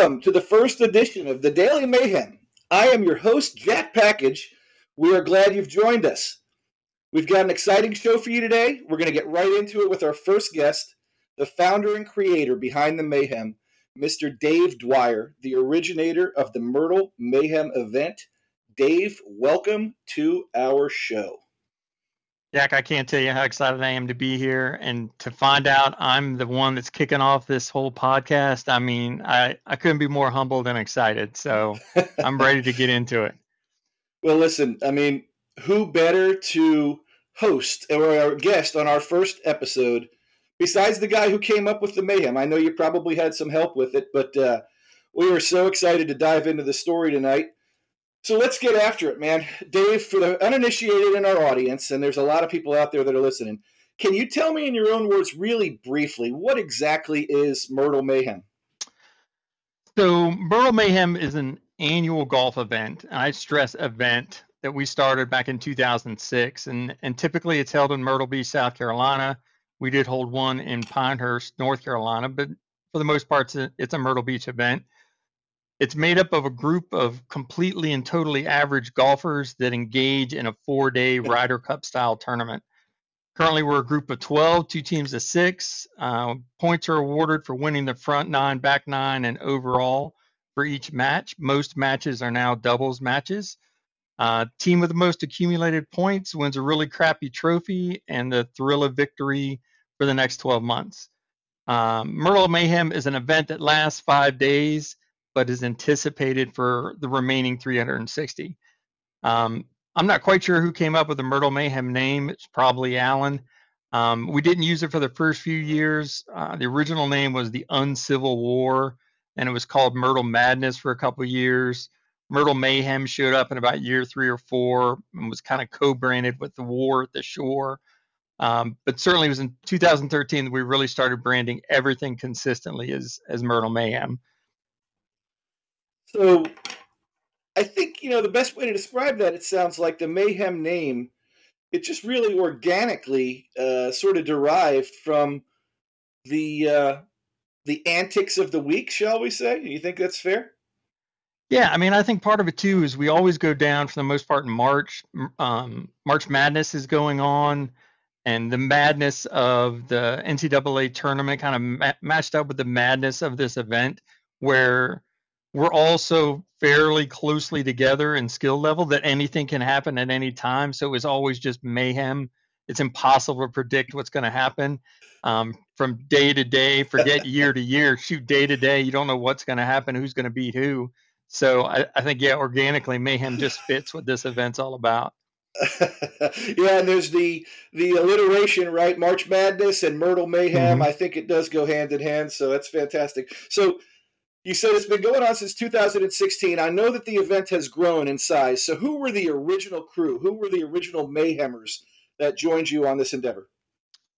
Welcome to the first edition of the Daily Mayhem. I am your host, Jack Package. We are glad you've joined us. We've got an exciting show for you today. We're going to get right into it with our first guest, the founder and creator behind the Mayhem, Mr. Dave Dwyer, the originator of the Myrtle Mayhem event. Dave, welcome to our show. Jack, I can't tell you how excited I am to be here and to find out I'm the one that's kicking off this whole podcast. I mean, I, I couldn't be more humbled and excited. So I'm ready to get into it. Well, listen, I mean, who better to host or our guest on our first episode besides the guy who came up with the mayhem? I know you probably had some help with it, but uh, we are so excited to dive into the story tonight. So let's get after it, man. Dave, for the uninitiated in our audience, and there's a lot of people out there that are listening, can you tell me in your own words, really briefly, what exactly is Myrtle Mayhem? So, Myrtle Mayhem is an annual golf event. I stress event that we started back in 2006, and, and typically it's held in Myrtle Beach, South Carolina. We did hold one in Pinehurst, North Carolina, but for the most part, it's a, it's a Myrtle Beach event. It's made up of a group of completely and totally average golfers that engage in a four day Ryder Cup style tournament. Currently, we're a group of 12, two teams of six. Uh, points are awarded for winning the front nine, back nine, and overall for each match. Most matches are now doubles matches. Uh, team with the most accumulated points wins a really crappy trophy and the thrill of victory for the next 12 months. Um, Myrtle Mayhem is an event that lasts five days but is anticipated for the remaining 360. Um, I'm not quite sure who came up with the Myrtle Mayhem name. It's probably Alan. Um, we didn't use it for the first few years. Uh, the original name was the Uncivil War, and it was called Myrtle Madness for a couple years. Myrtle Mayhem showed up in about year three or four and was kind of co-branded with the War at the Shore. Um, but certainly it was in 2013 that we really started branding everything consistently as as Myrtle Mayhem. So I think, you know, the best way to describe that, it sounds like the Mayhem name, it just really organically uh, sort of derived from the uh, the antics of the week, shall we say? You think that's fair? Yeah, I mean, I think part of it too is we always go down for the most part in March. Um, March Madness is going on, and the madness of the NCAA tournament kind of ma- matched up with the madness of this event, where we're also fairly closely together in skill level that anything can happen at any time. So it's always just mayhem. It's impossible to predict what's going to happen um, from day to day. Forget year to year. Shoot day to day. You don't know what's going to happen, who's going to beat who. So I, I think yeah, organically mayhem just fits what this event's all about. yeah, and there's the the alliteration, right? March Madness and Myrtle Mayhem. Mm-hmm. I think it does go hand in hand, so that's fantastic. So you said it's been going on since 2016. I know that the event has grown in size. So, who were the original crew? Who were the original Mayhemers that joined you on this endeavor?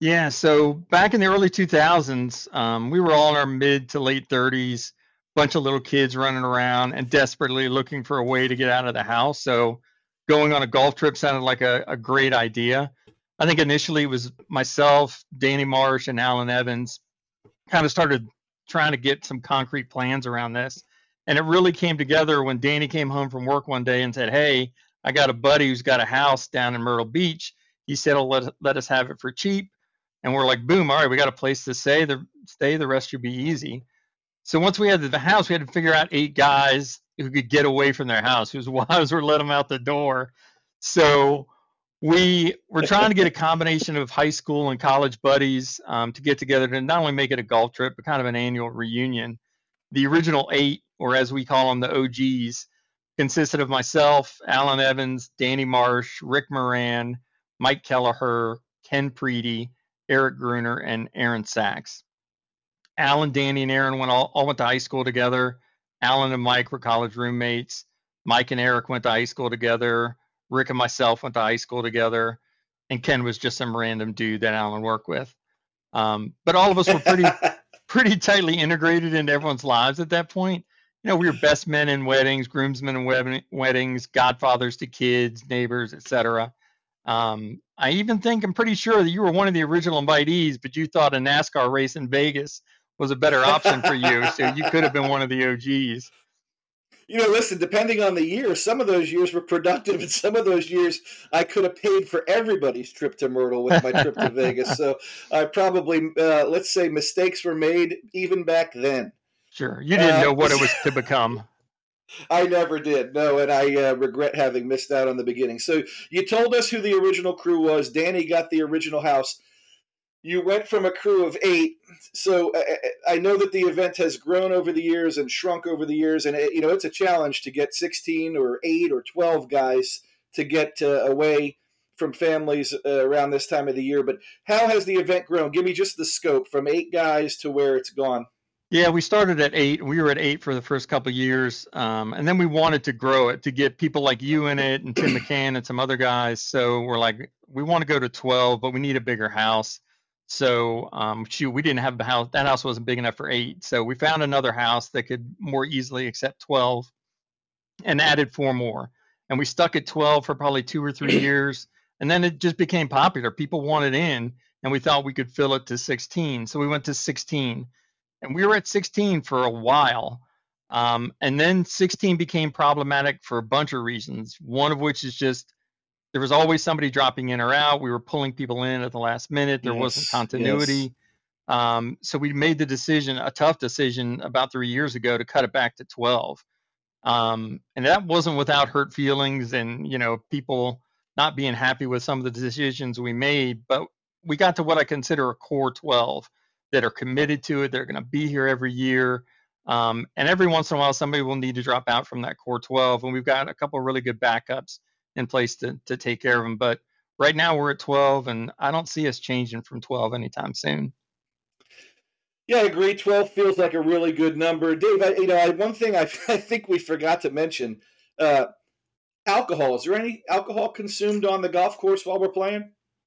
Yeah, so back in the early 2000s, um, we were all in our mid to late 30s, bunch of little kids running around and desperately looking for a way to get out of the house. So, going on a golf trip sounded like a, a great idea. I think initially it was myself, Danny Marsh, and Alan Evans kind of started trying to get some concrete plans around this. And it really came together when Danny came home from work one day and said, Hey, I got a buddy who's got a house down in Myrtle Beach. He said, "He'll let, let us have it for cheap. And we're like, boom, all right, we got a place to stay. The, stay, the rest should be easy. So once we had the house, we had to figure out eight guys who could get away from their house, whose wives were let them out the door. So we were trying to get a combination of high school and college buddies um, to get together to not only make it a golf trip, but kind of an annual reunion. The original eight, or as we call them, the OGs, consisted of myself, Alan Evans, Danny Marsh, Rick Moran, Mike Kelleher, Ken Preedy, Eric Gruner, and Aaron Sachs. Alan, Danny, and Aaron went all, all went to high school together. Alan and Mike were college roommates. Mike and Eric went to high school together. Rick and myself went to high school together, and Ken was just some random dude that Alan worked with. Um, but all of us were pretty pretty tightly integrated into everyone's lives at that point. You know, we were best men in weddings, groomsmen in wed- weddings, godfathers to kids, neighbors, etc. Um, I even think I'm pretty sure that you were one of the original invitees, but you thought a NASCAR race in Vegas was a better option for you. So you could have been one of the OGs. You know, listen, depending on the year, some of those years were productive, and some of those years I could have paid for everybody's trip to Myrtle with my trip to Vegas. So I probably, uh, let's say, mistakes were made even back then. Sure. You didn't uh, know what it was to become. I never did. No, and I uh, regret having missed out on the beginning. So you told us who the original crew was. Danny got the original house. You went from a crew of eight. So I, I know that the event has grown over the years and shrunk over the years, and it, you know it's a challenge to get 16 or eight or 12 guys to get uh, away from families uh, around this time of the year. But how has the event grown? Give me just the scope from eight guys to where it's gone. Yeah, we started at eight. We were at eight for the first couple years, um, and then we wanted to grow it to get people like you in it and Tim McCann and some other guys. So we're like, we want to go to 12, but we need a bigger house. So um, shoot, we didn't have the house. That house wasn't big enough for eight. So we found another house that could more easily accept 12, and added four more. And we stuck at 12 for probably two or three years, and then it just became popular. People wanted in, and we thought we could fill it to 16. So we went to 16 and we were at 16 for a while. Um, and then 16 became problematic for a bunch of reasons. One of which is just there was always somebody dropping in or out. We were pulling people in at the last minute. There yes, wasn't continuity. Yes. Um, so we made the decision, a tough decision, about three years ago to cut it back to 12. Um, and that wasn't without hurt feelings and you know people not being happy with some of the decisions we made. But we got to what I consider a core 12 that are committed to it. They're going to be here every year. Um, and every once in a while, somebody will need to drop out from that core 12. And we've got a couple really good backups in place to, to take care of them. But right now we're at 12, and I don't see us changing from 12 anytime soon. Yeah, I agree. 12 feels like a really good number. Dave, I, you know, I, one thing I, I think we forgot to mention uh, alcohol. Is there any alcohol consumed on the golf course while we're playing?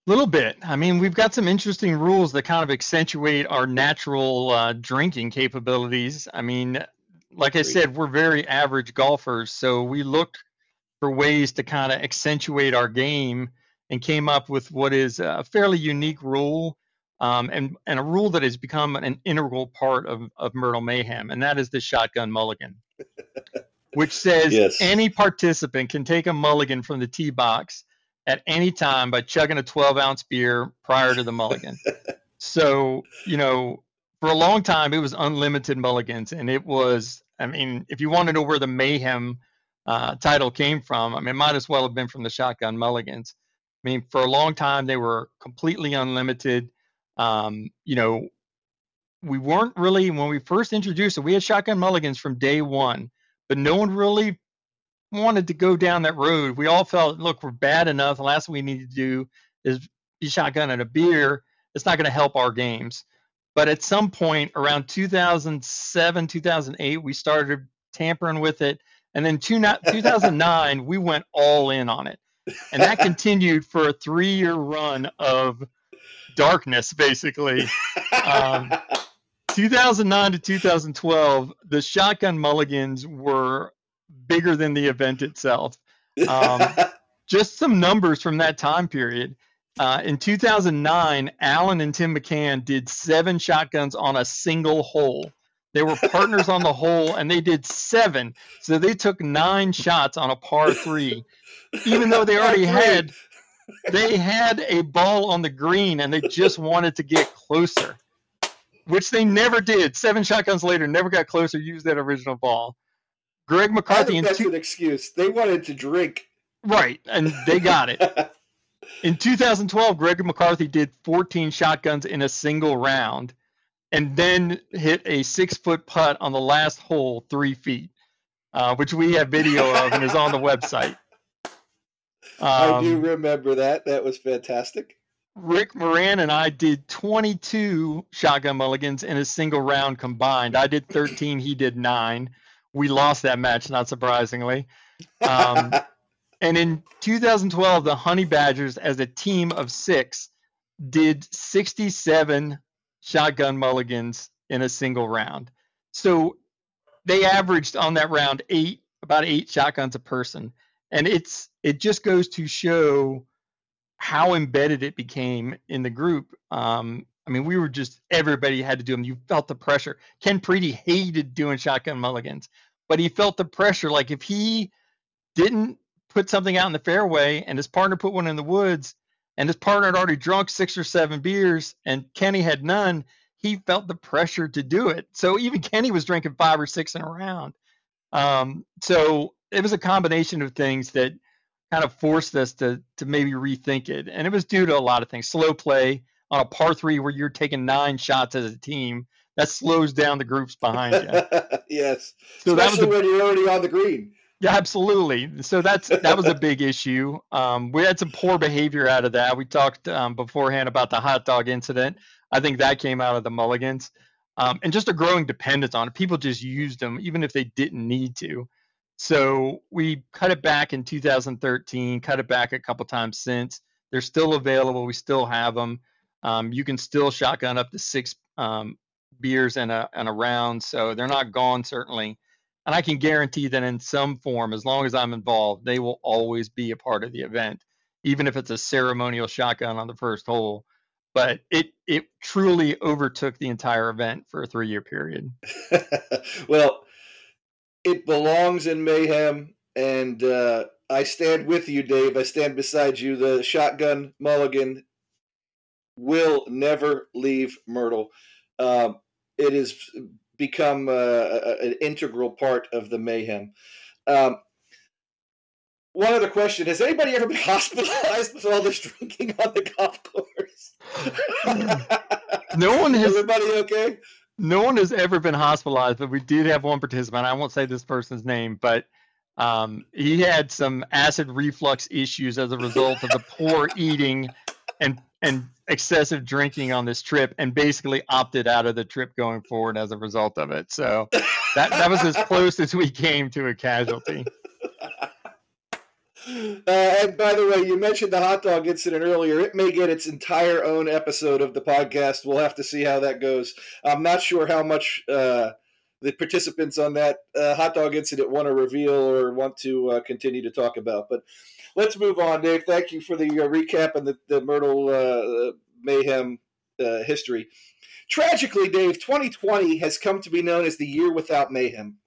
A little bit. I mean, we've got some interesting rules that kind of accentuate our natural uh, drinking capabilities. I mean, like I said, we're very average golfers, so we looked for ways to kind of accentuate our game and came up with what is a fairly unique rule um, and, and a rule that has become an integral part of, of Myrtle Mayhem, and that is the shotgun mulligan, which says yes. any participant can take a mulligan from the tee box at any time by chugging a 12 ounce beer prior to the mulligan. so, you know, for a long time, it was unlimited mulligans. And it was, I mean, if you want to know where the mayhem uh, title came from, I mean, might as well have been from the shotgun mulligans. I mean, for a long time, they were completely unlimited. Um, you know, we weren't really, when we first introduced it, we had shotgun mulligans from day one, but no one really wanted to go down that road. We all felt, look, we're bad enough. The last thing we need to do is be shotgunning a beer. It's not going to help our games. But at some point around 2007, 2008, we started tampering with it. And then two, 2009, we went all in on it. And that continued for a three year run of darkness, basically. Um, 2009 to 2012, the shotgun mulligans were bigger than the event itself. Um, just some numbers from that time period. Uh, in 2009, Alan and Tim McCann did seven shotguns on a single hole. They were partners on the hole, and they did seven. So they took nine shots on a par three, even though they already had they had a ball on the green, and they just wanted to get closer, which they never did. Seven shotguns later, never got closer. Used that original ball. Greg McCarthy. that's two- an excuse. They wanted to drink. Right, and they got it. in 2012, Greg McCarthy did 14 shotguns in a single round, and then hit a six-foot putt on the last hole, three feet, uh, which we have video of and is on the website. Um, I do um, remember that. That was fantastic. Rick Moran and I did 22 shotgun mulligans in a single round combined. I did 13, he did nine we lost that match, not surprisingly. Um, and in 2012, the Honey Badgers, as a team of six, did 67 shotgun mulligans in a single round. So they averaged on that round eight, about eight shotguns a person, and it's it just goes to show how embedded it became in the group. Um, I mean, we were just everybody had to do them. You felt the pressure. Ken Preedy hated doing shotgun mulligans, but he felt the pressure. Like if he didn't put something out in the fairway and his partner put one in the woods, and his partner had already drunk six or seven beers and Kenny had none, he felt the pressure to do it. So even Kenny was drinking five or six in a round. Um, so it was a combination of things that kind of forced us to to maybe rethink it, and it was due to a lot of things. Slow play on a par three where you're taking nine shots as a team that slows down the groups behind you. yes, so especially that was a, when you're already on the green. Absolutely. So that's that was a big issue. Um, we had some poor behavior out of that. We talked um, beforehand about the hot dog incident. I think that came out of the Mulligans, um, and just a growing dependence on it. People just used them even if they didn't need to. So we cut it back in 2013. Cut it back a couple times since. They're still available. We still have them. Um, you can still shotgun up to six um, beers in a in a round, so they're not gone certainly. And I can guarantee that in some form, as long as I'm involved, they will always be a part of the event, even if it's a ceremonial shotgun on the first hole. But it it truly overtook the entire event for a three year period. well, it belongs in mayhem, and uh, I stand with you, Dave. I stand beside you. The shotgun mulligan will never leave Myrtle. Um, it has become uh, an integral part of the mayhem. Um, one other question: Has anybody ever been hospitalized with all this drinking on the golf course? no one has. Everybody okay? No one has ever been hospitalized, but we did have one participant. I won't say this person's name, but um, he had some acid reflux issues as a result of the poor eating and and excessive drinking on this trip and basically opted out of the trip going forward as a result of it. So that that was as close as we came to a casualty. Uh, and by the way, you mentioned the hot dog incident earlier. It may get its entire own episode of the podcast. We'll have to see how that goes. I'm not sure how much uh, the participants on that uh, hot dog incident want to reveal or want to uh, continue to talk about. But let's move on, Dave. Thank you for the uh, recap and the, the Myrtle uh, Mayhem uh, history. Tragically, Dave, 2020 has come to be known as the year without mayhem.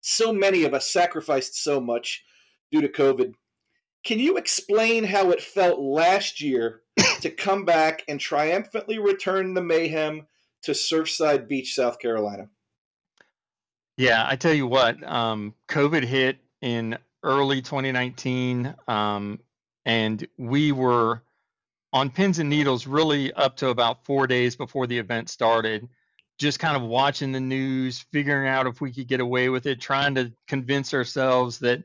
So many of us sacrificed so much due to COVID. Can you explain how it felt last year to come back and triumphantly return the mayhem to Surfside Beach, South Carolina? Yeah, I tell you what, um, COVID hit in early 2019, um, and we were on pins and needles really up to about four days before the event started. Just kind of watching the news, figuring out if we could get away with it, trying to convince ourselves that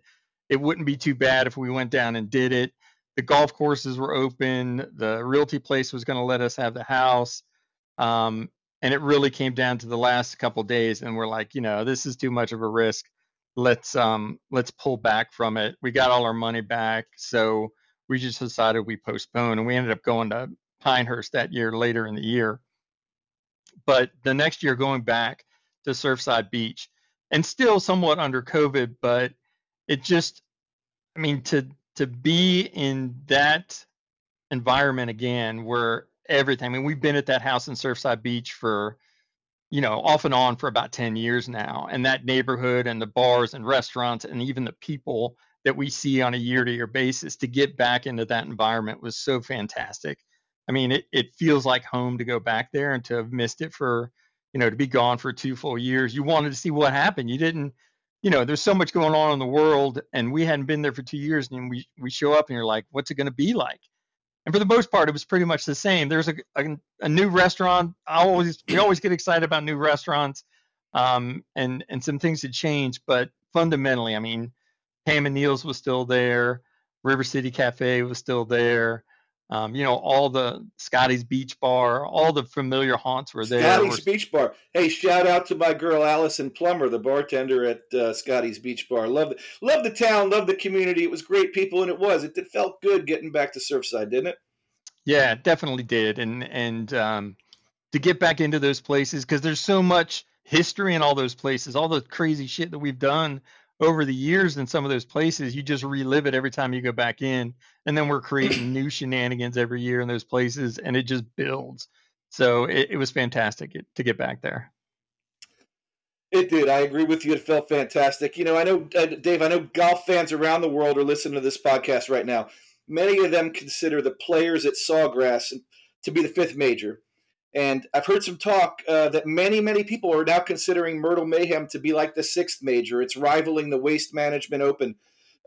it wouldn't be too bad if we went down and did it. The golf courses were open. The realty place was going to let us have the house. Um, and it really came down to the last couple days, and we're like, you know, this is too much of a risk let's um let's pull back from it. We got all our money back, so we just decided we postpone, and we ended up going to Pinehurst that year later in the year. But the next year, going back to Surfside Beach, and still somewhat under COVID, but it just, I mean, to to be in that environment again, where everything. I mean, we've been at that house in Surfside Beach for you know, off and on for about 10 years now. And that neighborhood and the bars and restaurants and even the people that we see on a year to year basis to get back into that environment was so fantastic. I mean, it, it feels like home to go back there and to have missed it for, you know, to be gone for two full years. You wanted to see what happened. You didn't, you know, there's so much going on in the world and we hadn't been there for two years and we, we show up and you're like, what's it going to be like? And for the most part, it was pretty much the same. There's a, a, a new restaurant. I always we always get excited about new restaurants, um, and and some things had changed, but fundamentally, I mean, Ham and Neil's was still there, River City Cafe was still there. Um, you know, all the Scotty's Beach Bar, all the familiar haunts were there. Scotty's Beach Bar. Hey, shout out to my girl Allison Plummer, the bartender at uh, Scotty's Beach Bar. Love, the, love the town, love the community. It was great people, and it was. It, it felt good getting back to Surfside, didn't it? Yeah, definitely did. And and um, to get back into those places because there's so much history in all those places, all the crazy shit that we've done over the years in some of those places, you just relive it every time you go back in. And then we're creating new shenanigans every year in those places, and it just builds. So it, it was fantastic to get back there. It did. I agree with you. It felt fantastic. You know, I know, uh, Dave, I know golf fans around the world are listening to this podcast right now. Many of them consider the players at Sawgrass to be the fifth major. And I've heard some talk uh, that many, many people are now considering Myrtle Mayhem to be like the sixth major. It's rivaling the Waste Management Open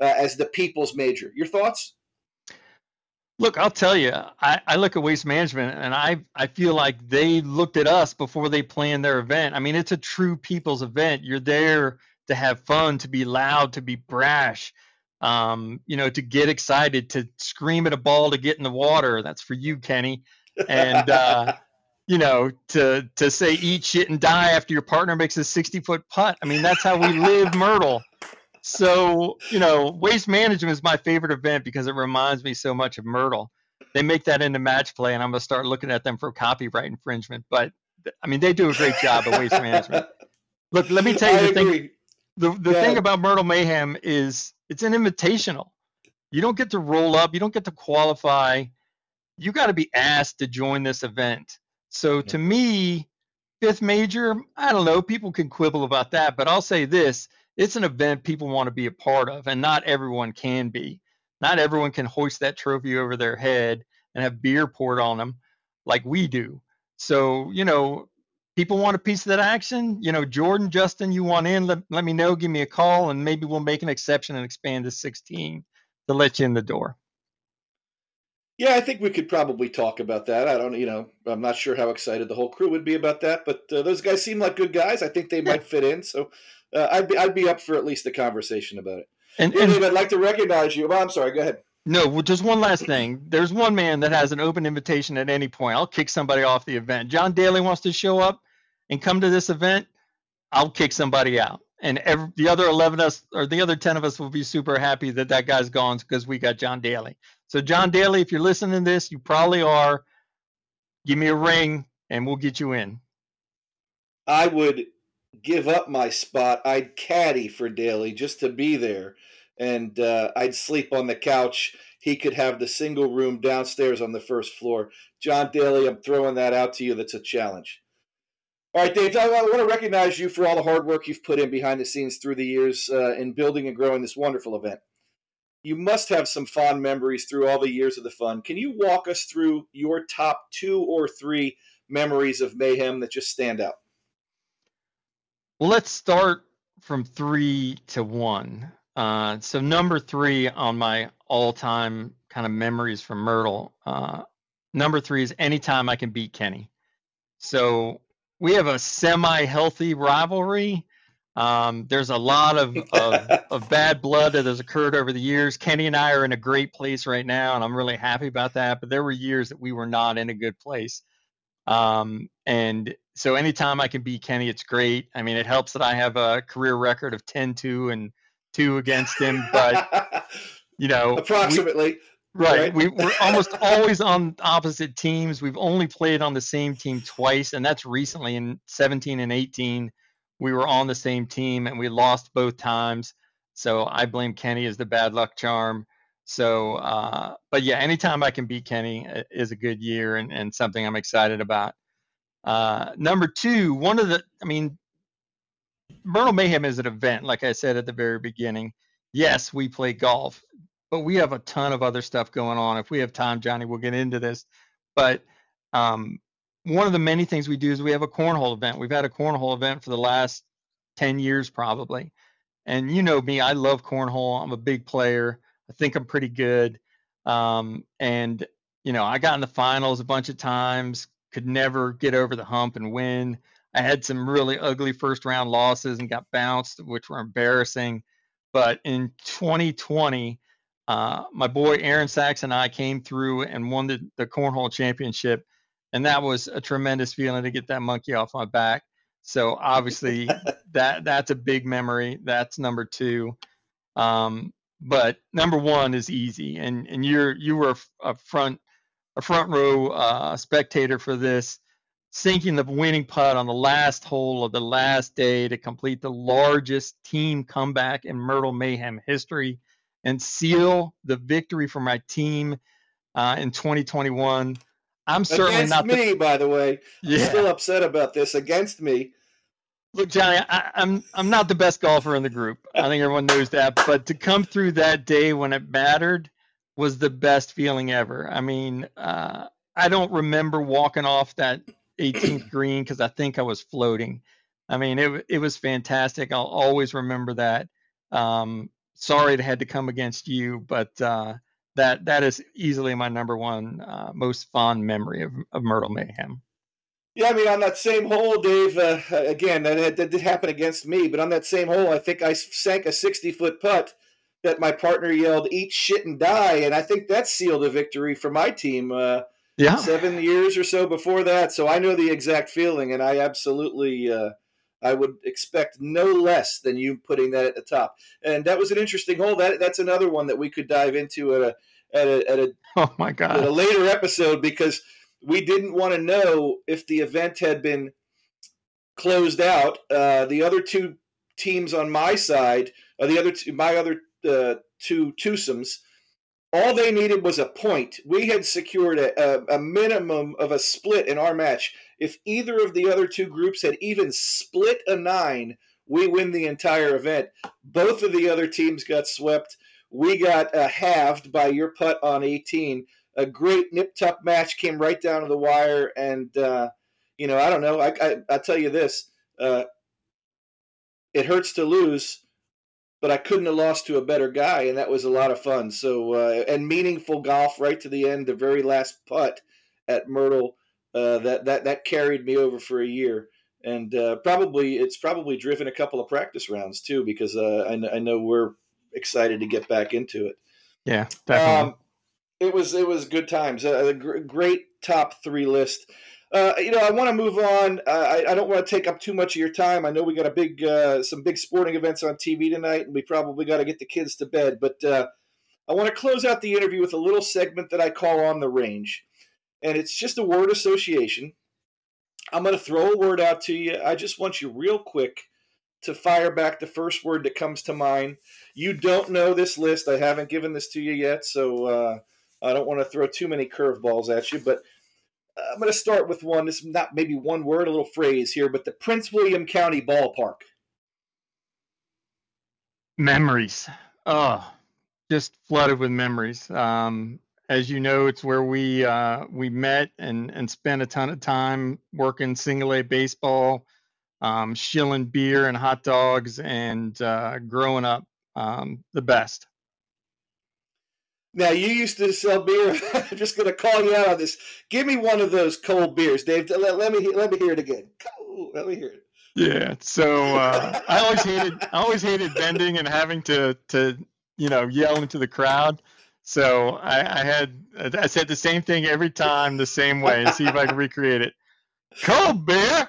uh, as the people's major. Your thoughts? Look, I'll tell you, I, I look at waste management and I I feel like they looked at us before they planned their event. I mean, it's a true people's event. You're there to have fun, to be loud, to be brash, um, you know, to get excited, to scream at a ball to get in the water. That's for you, Kenny. And uh, you know, to to say eat shit and die after your partner makes a 60 foot putt. I mean, that's how we live Myrtle. So you know waste management is my favorite event because it reminds me so much of myrtle. They make that into match play and i'm going to start looking at them for copyright infringement but i mean they do a great job of waste management. Look let me tell you the thing the, the thing about myrtle mayhem is it's an invitational. You don't get to roll up you don't get to qualify. You got to be asked to join this event so to me fifth major i don't know people can quibble about that but i'll say this it's an event people want to be a part of, and not everyone can be. Not everyone can hoist that trophy over their head and have beer poured on them like we do. So, you know, people want a piece of that action. You know, Jordan, Justin, you want in, let, let me know, give me a call, and maybe we'll make an exception and expand to 16 to let you in the door. Yeah, I think we could probably talk about that. I don't, know, you know, I'm not sure how excited the whole crew would be about that, but uh, those guys seem like good guys. I think they might fit in. So uh, I'd be I'd be up for at least a conversation about it. And, and I'd like to recognize you. I'm sorry. Go ahead. No, well, just one last thing. There's one man that has an open invitation at any point. I'll kick somebody off the event. John Daly wants to show up and come to this event. I'll kick somebody out. And every, the other 11 of us or the other 10 of us will be super happy that that guy's gone because we got John Daly. So John Daly, if you're listening to this, you probably are. Give me a ring and we'll get you in. I would give up my spot. I'd caddy for Daly just to be there, and uh, I'd sleep on the couch. He could have the single room downstairs on the first floor. John Daly, I'm throwing that out to you. That's a challenge. All right, Dave, I want to recognize you for all the hard work you've put in behind the scenes through the years uh, in building and growing this wonderful event. You must have some fond memories through all the years of the fun. Can you walk us through your top two or three memories of mayhem that just stand out? Well, let's start from three to one. Uh, so number three on my all-time kind of memories from Myrtle. Uh, number three is anytime I can beat Kenny. So we have a semi-healthy rivalry. Um, there's a lot of, of, of, bad blood that has occurred over the years. Kenny and I are in a great place right now, and I'm really happy about that. But there were years that we were not in a good place. Um, and so anytime I can beat Kenny, it's great. I mean, it helps that I have a career record of 10-2 and two against him, but you know, approximately. We, right. right. We, we're almost always on opposite teams. We've only played on the same team twice, and that's recently in 17 and 18. We were on the same team and we lost both times. So I blame Kenny as the bad luck charm. So, uh, but yeah, anytime I can beat Kenny uh, is a good year and, and something I'm excited about. Uh, number two, one of the, I mean, Myrtle Mayhem is an event, like I said at the very beginning. Yes, we play golf, but we have a ton of other stuff going on. If we have time, Johnny, we'll get into this. But um, one of the many things we do is we have a cornhole event. We've had a cornhole event for the last 10 years probably. And you know me, I love cornhole. I'm a big player. I think I'm pretty good. Um, and, you know, I got in the finals a bunch of times, could never get over the hump and win. I had some really ugly first round losses and got bounced, which were embarrassing. But in 2020, uh, my boy Aaron Sachs and I came through and won the, the cornhole championship, and that was a tremendous feeling to get that monkey off my back. So obviously that that's a big memory. That's number two. Um, but number one is easy, and and you're you were a front a front row uh, spectator for this, sinking the winning putt on the last hole of the last day to complete the largest team comeback in Myrtle Mayhem history and seal the victory for my team uh, in 2021. I'm certainly against not me, the, by the way. yeah. I'm still upset about this. Against me. Look, Johnny, I, I'm I'm not the best golfer in the group. I think everyone knows that. But to come through that day when it mattered was the best feeling ever. I mean, uh, I don't remember walking off that 18th green because I think I was floating. I mean, it it was fantastic. I'll always remember that. Um, sorry it had to come against you, but uh, that that is easily my number one uh, most fond memory of, of Myrtle Mayhem. Yeah, I mean, on that same hole, Dave. Uh, again, that, that did happen against me, but on that same hole, I think I sank a sixty-foot putt that my partner yelled "Eat shit and die," and I think that sealed a victory for my team. Uh, yeah, seven years or so before that, so I know the exact feeling, and I absolutely, uh, I would expect no less than you putting that at the top. And that was an interesting hole. That that's another one that we could dive into at a at a, at a oh my god at a later episode because we didn't want to know if the event had been closed out. Uh, the other two teams on my side, uh, the other two, my other uh, two twosomes, all they needed was a point. We had secured a, a, a, minimum of a split in our match. If either of the other two groups had even split a nine, we win the entire event. Both of the other teams got swept. We got uh, halved by your putt on 18 a great nip tuck match came right down to the wire and uh, you know i don't know i i, I tell you this uh, it hurts to lose but i couldn't have lost to a better guy and that was a lot of fun so uh, and meaningful golf right to the end the very last putt at myrtle uh, that that that carried me over for a year and uh, probably it's probably driven a couple of practice rounds too because uh, I, I know we're excited to get back into it yeah definitely. Um, it was it was good times. A, a great top three list. Uh, you know, I want to move on. Uh, I, I, don't want to take up too much of your time. I know we got a big, uh, some big sporting events on TV tonight, and we probably got to get the kids to bed. But uh, I want to close out the interview with a little segment that I call on the range, and it's just a word association. I'm going to throw a word out to you. I just want you real quick to fire back the first word that comes to mind. You don't know this list. I haven't given this to you yet, so uh, I don't want to throw too many curveballs at you, but I'm going to start with one. This is not maybe one word, a little phrase here, but the Prince William County Ballpark. Memories. Oh, just flooded with memories. Um, as you know, it's where we uh, we met and and spent a ton of time working single A baseball, um, shilling beer and hot dogs, and uh, growing up um, the best. Now you used to sell beer. I'm just going to call you out on this. Give me one of those cold beers, Dave. Let, let me let me hear it again. Cold. Let me hear it. Yeah. So uh, I always hated I always hated bending and having to to you know yell into the crowd. So I, I had I said the same thing every time the same way and see if I can recreate it. Cold beer,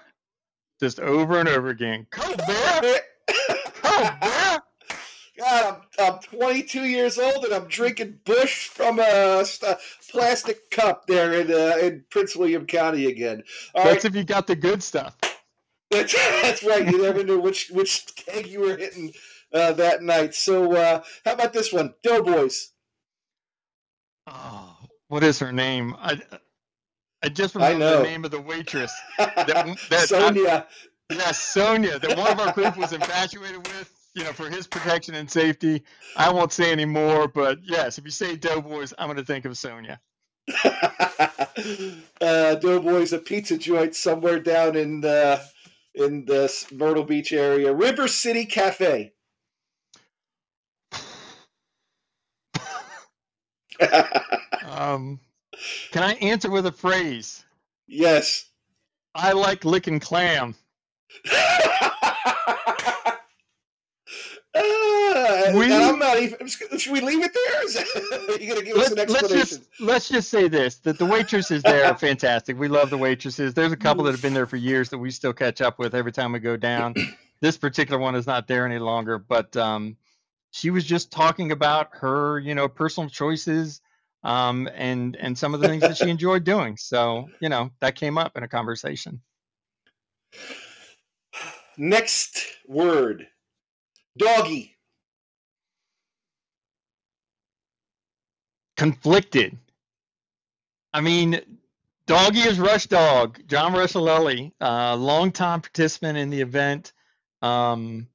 just over and over again. Cold beer. Cold beer. God, I'm, I'm 22 years old and I'm drinking Busch from a, a plastic cup there in uh, in Prince William County again. All that's right. if you got the good stuff. That's, that's right. You never knew which which keg you were hitting uh, that night. So uh, how about this one, Doughboys? Oh, what is her name? I I just remember the name of the waitress. That, that Sonia. I, yeah, Sonia. That one of our group was infatuated with you know, for his protection and safety. I won't say any more, but yes, if you say Doughboys, I'm going to think of Sonia. uh, Doughboys, a pizza joint somewhere down in the in the Myrtle Beach area. River City Cafe. Um, can I answer with a phrase? Yes. I like licking clam. Uh, we, I'm not even. Should we leave it there? Is that, you gonna give let, us an explanation? Let's just, let's just say this: that the waitresses there are fantastic. We love the waitresses. There's a couple that have been there for years that we still catch up with every time we go down. this particular one is not there any longer, but um, she was just talking about her, you know, personal choices um, and and some of the things that she enjoyed doing. So you know that came up in a conversation. Next word Doggy. Conflicted. I mean, Doggy is Rush Dog, John Rushalelli, uh, longtime participant in the event, um,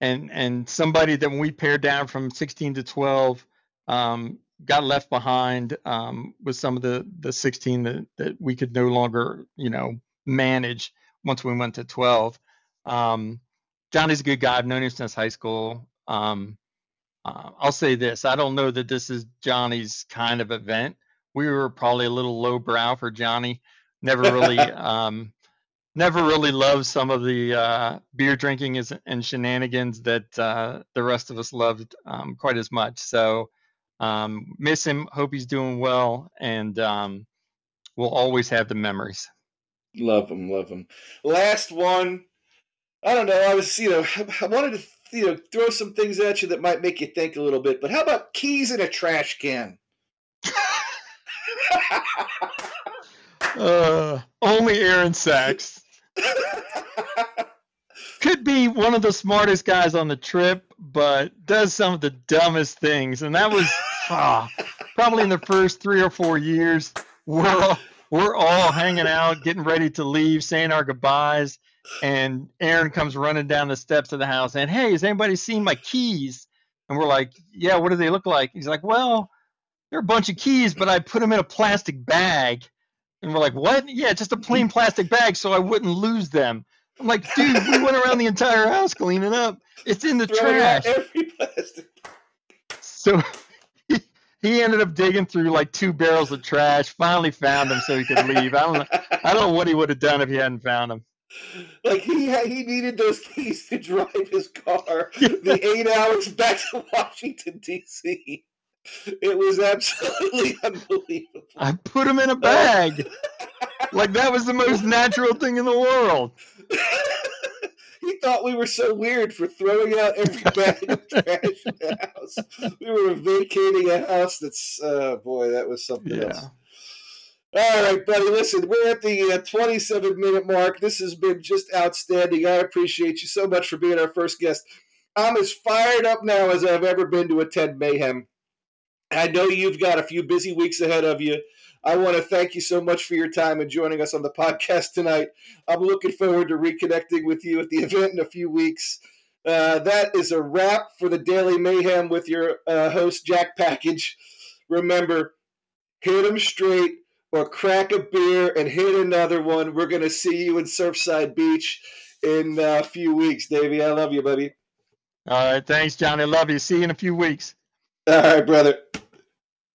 and and somebody that when we pared down from 16 to 12, um, got left behind um, with some of the the 16 that, that we could no longer you know manage once we went to 12. Um, Johnny's a good guy. I've known him since high school. Um, uh, I'll say this: I don't know that this is Johnny's kind of event we were probably a little lowbrow for Johnny. Never really, um, never really loved some of the uh, beer drinking and shenanigans that uh, the rest of us loved um, quite as much. So um, miss him. Hope he's doing well, and um, we'll always have the memories. Love him, love him. Last one. I don't know. I was, you know, I wanted to, you know, throw some things at you that might make you think a little bit. But how about keys in a trash can? uh, only Aaron Sachs. Could be one of the smartest guys on the trip, but does some of the dumbest things. And that was ah, probably in the first three or four years. We're all, we're all hanging out, getting ready to leave, saying our goodbyes. And Aaron comes running down the steps of the house and, hey, has anybody seen my keys? And we're like, yeah, what do they look like? He's like, well, they're a bunch of keys, but I put them in a plastic bag. And we're like, what? Yeah, just a plain plastic bag so I wouldn't lose them. I'm like, dude, we went around the entire house cleaning up. It's in the trash. So he, he ended up digging through like two barrels of trash. Finally found them so he could leave. I don't know. I don't know what he would have done if he hadn't found them. Like he he needed those keys to drive his car the eight hours back to Washington D.C. It was absolutely unbelievable. I put him in a bag. like that was the most natural thing in the world. he thought we were so weird for throwing out every bag of trash in the house. We were vacating a house that's, uh, boy, that was something yeah. else. All right, buddy. Listen, we're at the uh, 27 minute mark. This has been just outstanding. I appreciate you so much for being our first guest. I'm as fired up now as I've ever been to attend Mayhem. I know you've got a few busy weeks ahead of you. I want to thank you so much for your time and joining us on the podcast tonight. I'm looking forward to reconnecting with you at the event in a few weeks. Uh, that is a wrap for the Daily Mayhem with your uh, host, Jack Package. Remember, hit them straight or crack a beer and hit another one. We're going to see you in Surfside Beach in a few weeks, Davey. I love you, buddy. All right. Thanks, Johnny. Love you. See you in a few weeks. All right, brother.